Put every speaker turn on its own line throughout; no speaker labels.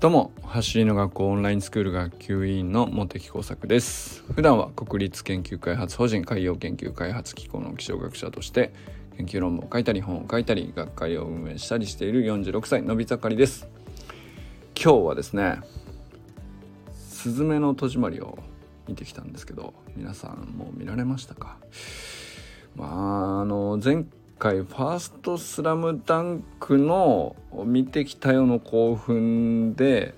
どうも走りの学校オンラインスクール学級委員の茂木耕作です。普段は国立研究開発法人海洋研究開発機構の気象学者として研究論文を書いたり本を書いたり学会を運営したりしている46歳のび盛りです。今日はですねスズメの戸締まりを見てきたんですけど皆さんもう見られましたか？まああの前回ファーストスラムダンクの見てきたよの興奮で、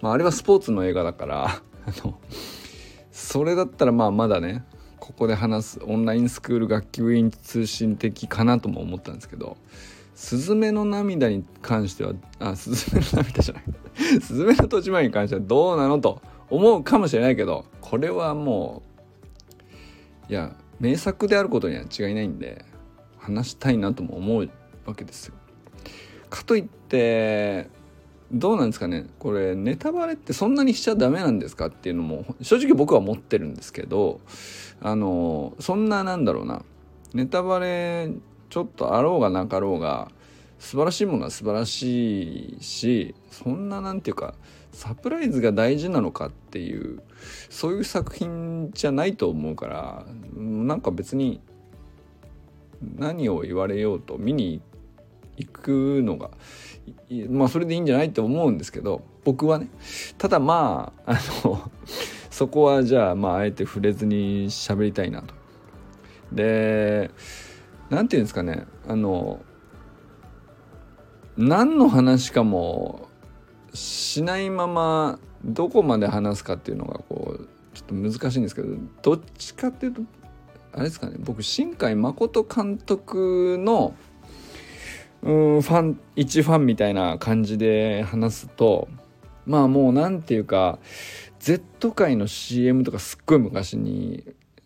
まあ、あれはスポーツの映画だから それだったらまあまだねここで話すオンラインスクール学級委員通信的かなとも思ったんですけど「すずめの涙」に関してはあすずめの涙じゃない「すずめの戸締まり」に関してはどうなのと思うかもしれないけどこれはもういや名作であることには違いないんで話したいなとも思うわけですよ。かといってどうなんですかねこれネタバレってそんなにしちゃダメなんですかっていうのも正直僕は思ってるんですけどあのそんななんだろうなネタバレちょっとあろうがなかろうが素晴らしいものは素晴らしいしそんななんていうかサプライズが大事なのかっていうそういう作品じゃないと思うからなんか別に何を言われようと見に行くのがまあそれでいいんじゃないって思うんですけど僕はねただまああの そこはじゃあまああえて触れずに喋りたいなと。で何て言うんですかねあの何の話かもしないままどこまで話すかっていうのがこうちょっと難しいんですけどどっちかっていうとあれですかね僕新海誠監督のうんファン一ファンみたいな感じで話すとまあもう何て言うか Z 界の CM とかすっごい昔に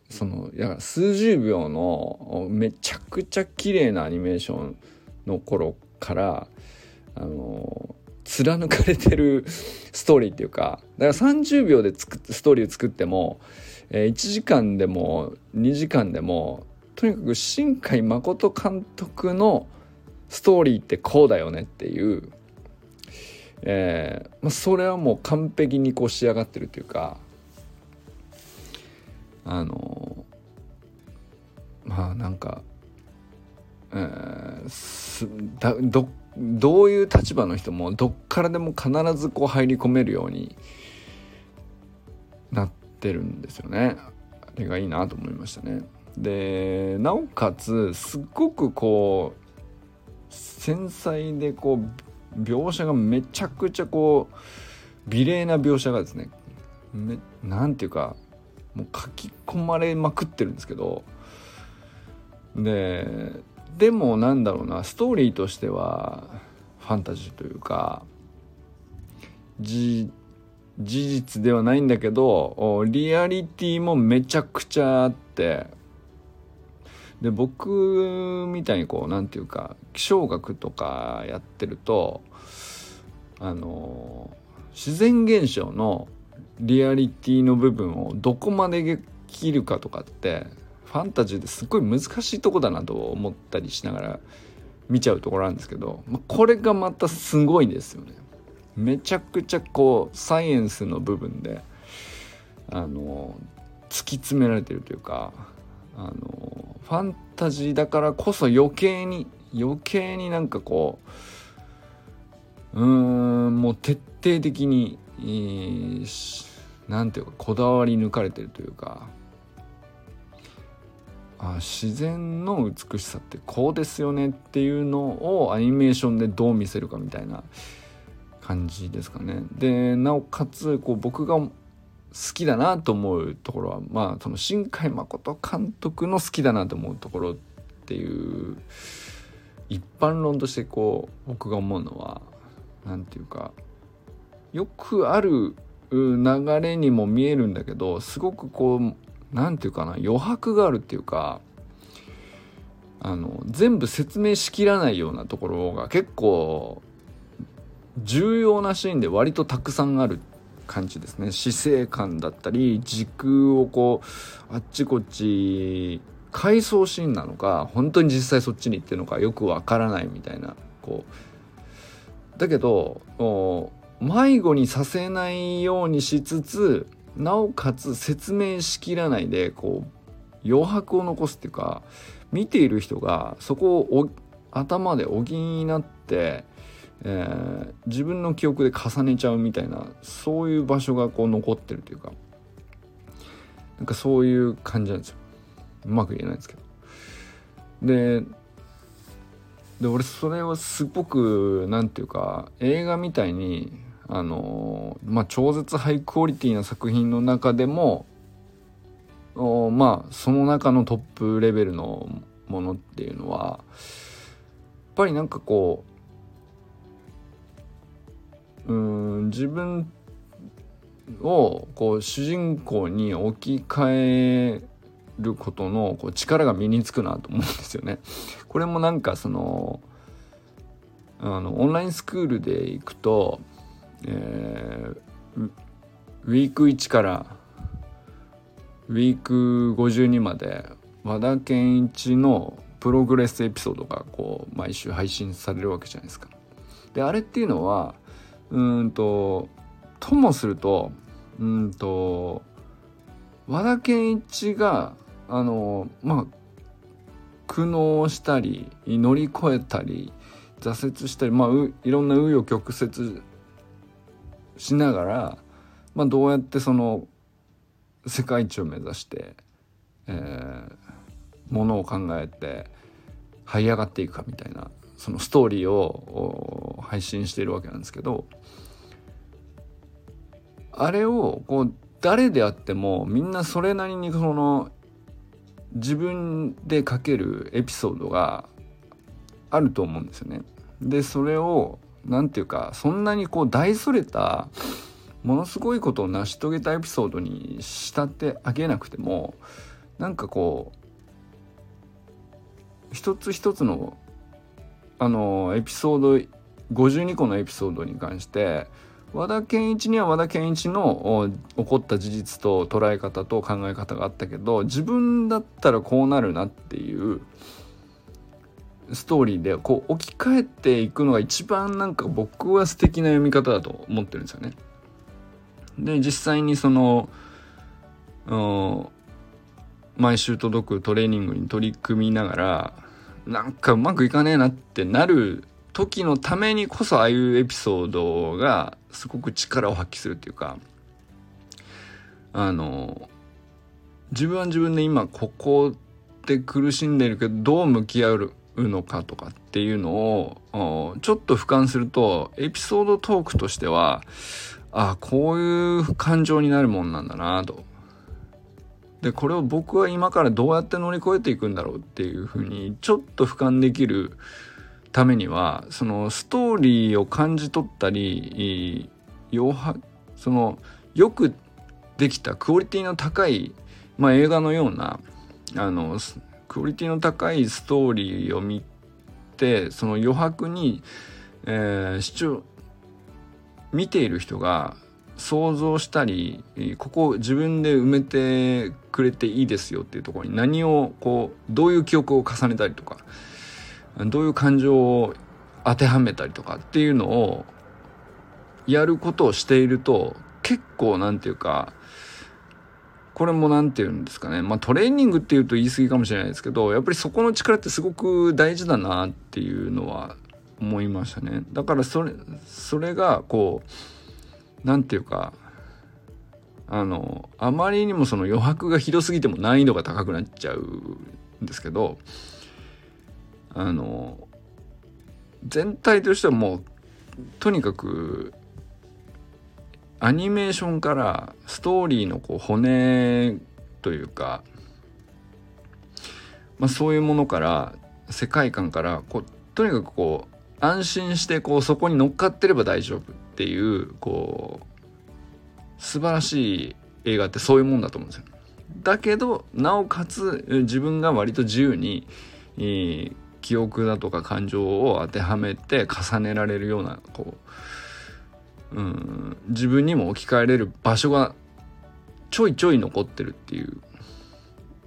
そのいや数十秒のめちゃくちゃ綺麗なアニメーションの頃からあの貫かれてるストーリーっていうかだから30秒で作ストーリーを作ってもえ、1時間でも2時間でもとにかく新海誠監督のストーリーってこうだよねっていう、えーまあ、それはもう完璧にこう仕上がってるというかあのまあなんか、えー、だどどういう立場の人もどっからでも必ずこう入り込めるようになってってるんですよね。あれがいいなと思いましたね。でなおかつすっごくこう繊細でこう描写がめちゃくちゃこう美麗な描写がですね何て言うかもう書き込まれまくってるんですけどででもなんだろうなストーリーとしてはファンタジーというかじ事実ではないんだけどリアリティもめちゃくちゃあってで僕みたいにこう何て言うか気象学とかやってるとあの自然現象のリアリティの部分をどこまで切るかとかってファンタジーですっごい難しいとこだなと思ったりしながら見ちゃうところなんですけど、まあ、これがまたすごいんですよね。めちゃくちゃこうサイエンスの部分であの突き詰められてるというかあのファンタジーだからこそ余計に余計になんかこううーんもう徹底的に何ていうかこだわり抜かれてるというかあ自然の美しさってこうですよねっていうのをアニメーションでどう見せるかみたいな感じですかね。でなおかつこう僕が好きだなと思うところはまあその新海誠監督の好きだなと思うところっていう一般論としてこう僕が思うのは何て言うかよくある流れにも見えるんだけどすごくこう何て言うかな余白があるっていうかあの全部説明しきらないようなところが結構重要なシーンで割とたくさんある感じですね。死生観だったり時空をこうあっちこっち回想シーンなのか本当に実際そっちに行ってるのかよくわからないみたいなこう。だけど迷子にさせないようにしつつなおかつ説明しきらないでこう余白を残すっていうか見ている人がそこを頭で補って、えー、自分の記憶で重ねちゃうみたいなそういう場所がこう残ってるというかなんかそういう感じなんですよ。うまく言えないんですけど。でで俺それをすごく何て言うか映画みたいにあのまあ超絶ハイクオリティな作品の中でもおまあその中のトップレベルのものっていうのはやっぱりなんかこううん自分をこう主人公に置き換えることのこう力が身につくなと思うんですよね。これもなんかそのあのオンラインスクールで行くと、えー、ウィーク1からウィーク52まで和田健一のプログレスエピソードがこう毎週配信されるわけじゃないですか。であれっていうのはうんとともするとうんと和田健一があのまあ苦悩したり乗り越えたり挫折したりまあいろんな紆余曲折しながら、まあ、どうやってその世界一を目指して、えー、ものを考えて這い上がっていくかみたいなそのストーリーを配信しているわけなんですけどあれをこう誰であってもみんなそれなりにその自分で書けるエピソードがあると思うんですよね。でそれを何て言うかそんなにこう大それたものすごいことを成し遂げたエピソードに仕立て上げなくてもなんかこう一つ一つのあのエピソード52個のエピソードに関して和田健一には和田健一の起こった事実と捉え方と考え方があったけど自分だったらこうなるなっていうストーリーでこう置き換えていくのが一番なんか僕は素敵な読み方だと思ってるんですよね。で実際にその毎週届くトレーニングに取り組みながらなんかうまくいかねえなってなる時のためにこそああいうエピソードがすごく力を発揮するっていうかあの自分は自分で今ここで苦しんでるけどどう向き合うのかとかっていうのをちょっと俯瞰するとエピソードトークとしてはあこういう感情になるもんなんだなと。でこれを僕は今からどうやって乗り越えていくんだろうっていうふうにちょっと俯瞰できるためにはそのストーリーを感じ取ったり余白そのよくできたクオリティの高い、まあ、映画のようなあのクオリティの高いストーリーを見てその余白に、えー、視聴見ている人が想像したりここ自分で埋めてくれていいですよっていうところに何をこうどういう記憶を重ねたりとかどういう感情を当てはめたりとかっていうのをやることをしていると結構なんていうかこれも何て言うんですかね。まあトレーニングっていうと言い過ぎかもしれないですけどやっぱりそこの力ってすごく大事だなっていうのは思いましたね。だからそれそれがこう何て言うかあのあまりにもその余白がひどすぎても難易度が高くなっちゃうんですけどあの全体としてはもうとにかくアニメーションからストーリーのこう骨というか、まあ、そういうものから世界観からこうとにかくこう安心してこうそこに乗っかってれば大丈夫。っていうこう素晴らしい映画ってそういうもんだと思うんですよ。だけどなおかつ自分が割と自由に、え、記憶だとか感情を当てはめて重ねられるようなこう、うん、自分にも置き換えれる場所がちょいちょい残ってるっていう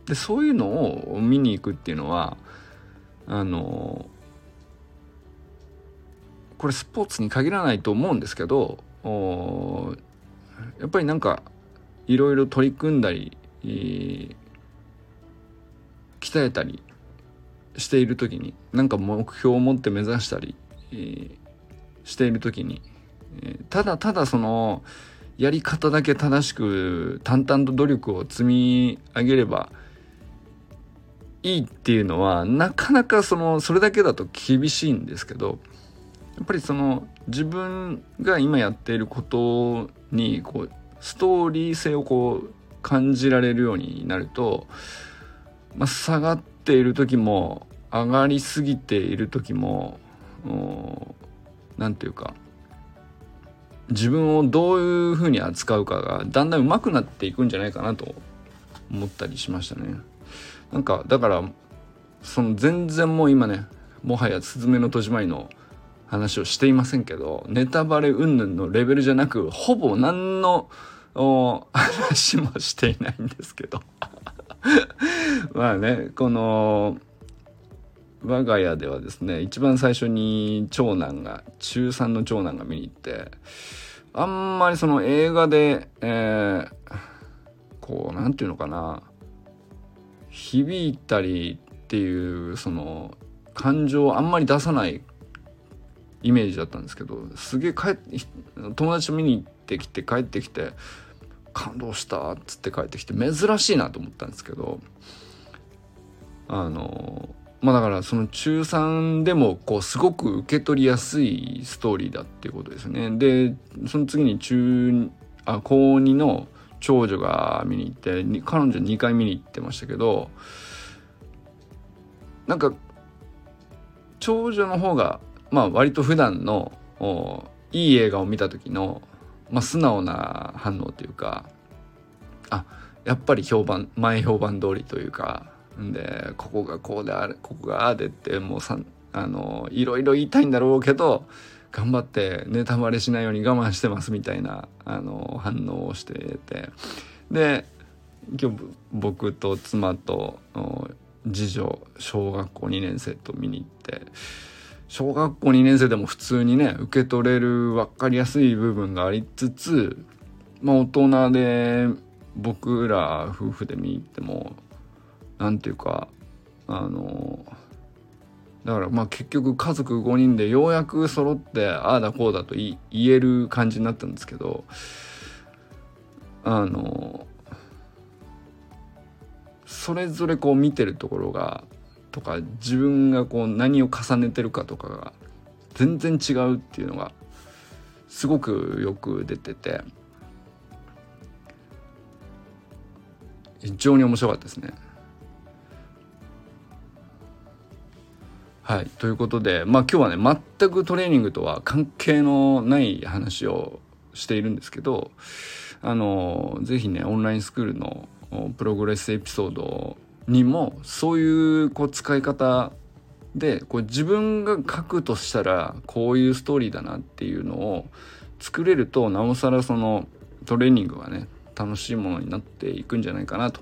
でそういうのを見に行くっていうのはあのこれスポーツに限らないと思うんですけどやっぱりなんかいろいろ取り組んだり、えー、鍛えたりしている時になんか目標を持って目指したり、えー、している時に、えー、ただただそのやり方だけ正しく淡々と努力を積み上げればいいっていうのはなかなかそのそれだけだと厳しいんですけどやっぱりその自分が今やっていることにこうストーリー性をこう感じられるようになると、まあ、下がっている時も上がりすぎている時も何て言うか自分をどういうふうに扱うかがだんだん上手くなっていくんじゃないかなと思ったりしましたね。なんかだからその全然もう今ねもはや「すずめの戸締まり」の話をしていませんけどネタバレ云々のレベルじゃなくほぼ何の話もしていないんですけど。まあねこの我が家ではですね一番最初に長男が中3の長男が見に行ってあんまりその映画で、えー、こう何て言うのかな響いたりっていうその感情をあんまり出さないイメージだったんですけどすげえ帰友達と見に行ってきて帰ってきて感動したっつって帰ってきて珍しいなと思ったんですけどあのまあだからその中3でもこうすごく受け取りやすいストーリーだっていうことですね。でその次に中あ高2の長女が見に行って彼女2回見に行ってましたけどなんか長女の方がまあ割と普段のいい映画を見た時の、まあ、素直な反応というかあやっぱり評判前評判通りというかでここがこうであるここがああでってもうさあのいろいろ言いたいんだろうけど頑張ってネタバレしないように我慢してますみたいなあの反応をしてて。で今日僕と妻と次女小学校2年生と見に行って小学校2年生でも普通にね受け取れる分かりやすい部分がありつつまあ大人で僕ら夫婦で見に行っても何て言うかあのだからまあ結局家族5人でようやく揃ってああだこうだと言える感じになったんですけどあのそれぞれこう見てるところがとか自分がこう何を重ねてるかとかが全然違うっていうのがすごくよく出てて非常に面白かったですね。はい、ということで、まあ、今日はね全くトレーニングとは関係のない話をしているんですけどあの是非ねオンラインスクールのプログレスエピソードをにもそういうこう使い方でこう自分が書くとしたらこういうストーリーだなっていうのを作れるとなおさらそのトレーニングはね楽しいものになっていくんじゃないかなと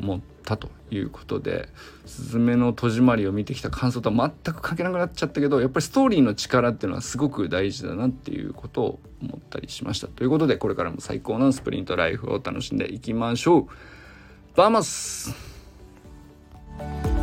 思ったということで「すずめの戸締まり」を見てきた感想とは全く関係なくなっちゃったけどやっぱりストーリーの力っていうのはすごく大事だなっていうことを思ったりしました。ということでこれからも最高のスプリントライフを楽しんでいきましょう。バーマス you